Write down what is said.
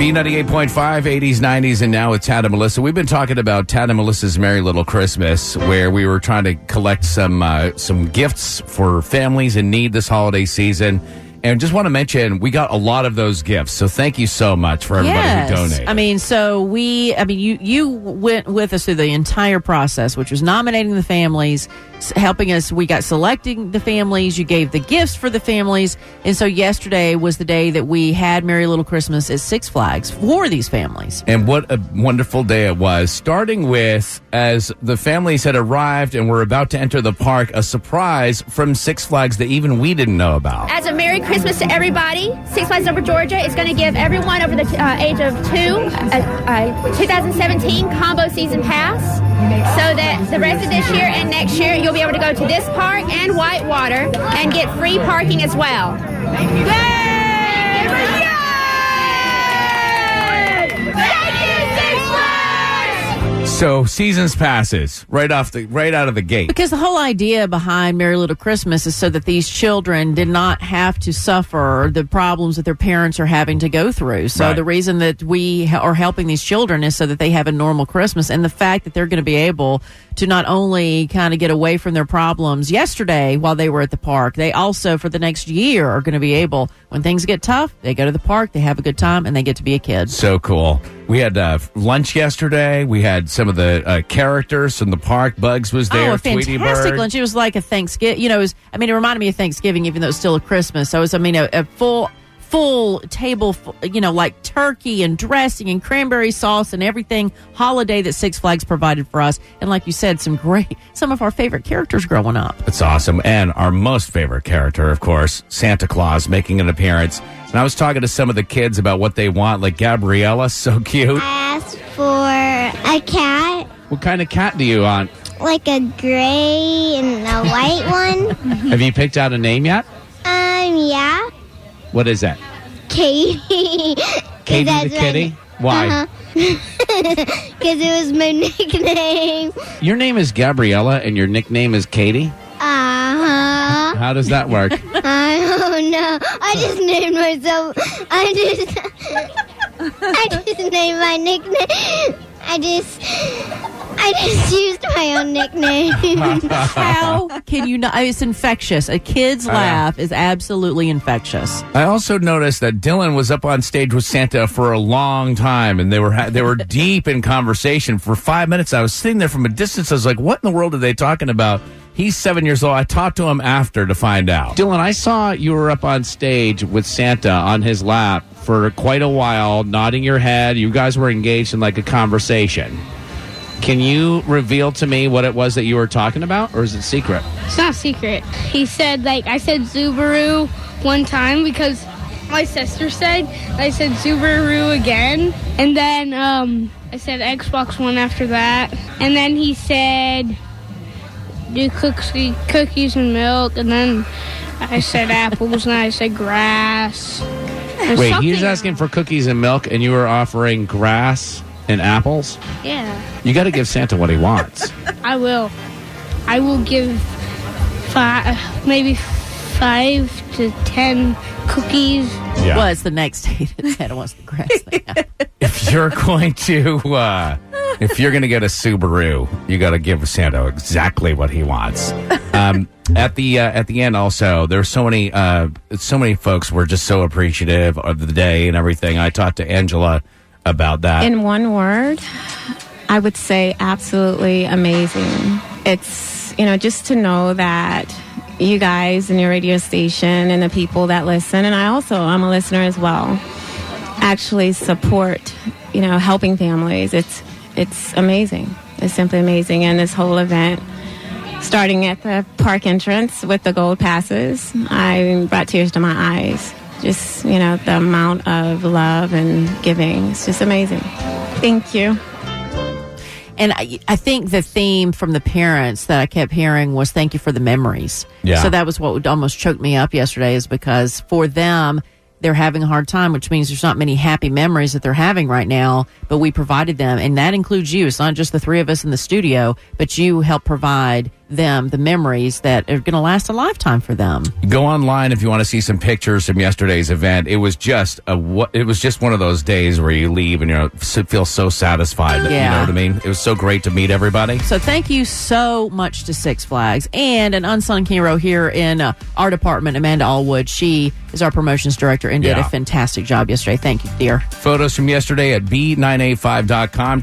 B98.5, 80s, 90s, and now it's Tad and Melissa. We've been talking about Tad and Melissa's Merry Little Christmas, where we were trying to collect some uh, some gifts for families in need this holiday season. And just want to mention, we got a lot of those gifts. So thank you so much for everybody yes. who donated. I mean, so we, I mean, you you went with us through the entire process, which was nominating the families, helping us. We got selecting the families. You gave the gifts for the families, and so yesterday was the day that we had Merry Little Christmas at Six Flags for these families. And what a wonderful day it was. Starting with, as the families had arrived and were about to enter the park, a surprise from Six Flags that even we didn't know about. As a Merry Christmas to everybody, Six Flags Over Georgia is going to give everyone over the uh, age of two a, a 2017 combo season pass so that the rest of this year and next year you'll be able to go to this park and Whitewater and get free parking as well. Yay! Thank you, Six Flags! So seasons passes right off the right out of the gate. Because the whole idea behind Merry Little Christmas is so that these children did not have to suffer the problems that their parents are having to go through. So Right. the reason that we ha- are helping these children is so that they have a normal Christmas. And the fact that they're going to be able to not only kind of get away from their problems yesterday while they were at the park, they also for the next year are going to be able, when things get tough, they go to the park, they have a good time, and they get to be a kid. So cool. We had uh, lunch yesterday. We had some of the uh, characters from the park. Bugs was there. oh, a Tweety fantastic Bird. lunch! It was like a Thanksgiving. You know, it was. I mean, it reminded me of Thanksgiving, even though it's still a Christmas. So it was. I mean, a, a full, full table. You know, like turkey and dressing and cranberry sauce and everything holiday that Six Flags provided for us. And like you said, some great, some of our favorite characters growing up. It's awesome. And our most favorite character, of course, Santa Claus making an appearance. And I was talking to some of the kids about what they want, like Gabriella, so cute. I asked for a cat, What kind of cat do you want? like a gray and a white one. Have you picked out a name yet? What is that? Katie. Katie the my- kitty? Why? Uh-huh. Because it was my nickname. Your name is Gabriella and your nickname is Katie? Uh huh. How does that work? I don't know. I just named myself. I just. I just named my nickname. I just. I just used my own nickname. How can you not? It's infectious. A kid's laugh is absolutely infectious. I also noticed that Dylan was up on stage with Santa for a long time, and they were ha- they were deep in conversation for five minutes. I was sitting there from a distance. I was like, "What in the world are they talking about?" He's seven years old. I talked to him after to find out. Dylan, I saw you were up on stage with Santa on his lap for quite a while, nodding your head. You guys were engaged in like a conversation. Can you reveal to me what it was that you were talking about, or is it secret? It's not secret. He said, like, I said Subaru one time because my sister said, I said Subaru again. And then um, I said Xbox One after that. And then he said, do cookies, cookies and milk. And then I said apples and I said grass. Wait, he was asking for cookies and milk, and you were offering grass and apples. Yeah, You got to give Santa what he wants. I will. I will give five, maybe five to ten cookies. Yeah. Well, it's the next day that Santa wants the grass thing. If you're going to, uh, if you're going to get a Subaru, you got to give Santa exactly what he wants. Um, at the uh, at the end, also, there's so many uh, so many folks were just so appreciative of the day and everything. I talked to Angela about that. In one word, I would say absolutely amazing. It's, you know, just to know that you guys and your radio station and the people that listen, and I also, I'm a listener as well, actually support, you know, helping families. It's, it's amazing. It's simply amazing. And this whole event, starting at the park entrance with the gold passes, I brought tears to my eyes. Just, you know, the amount of love and giving. It's just amazing. Thank you. And I, I think the theme from the parents that I kept hearing was thank you for the memories. Yeah. So that was what almost choked me up yesterday is because for them, they're having a hard time, which means there's not many happy memories that they're having right now, but we provided them. And that includes you. It's not just the three of us in the studio, but you help provide them the memories that are going to last a lifetime for them. Go online if you want to see some pictures from yesterday's event. It was just a what it was just one of those days where you leave and you know feel so satisfied. Yeah. You know what I mean? It was so great to meet everybody. So thank you so much to Six Flags and an unsung hero here in uh, our department, Amanda Allwood. She is our promotions director and did a fantastic job yesterday. Thank you, dear. Photos from yesterday at b985.com.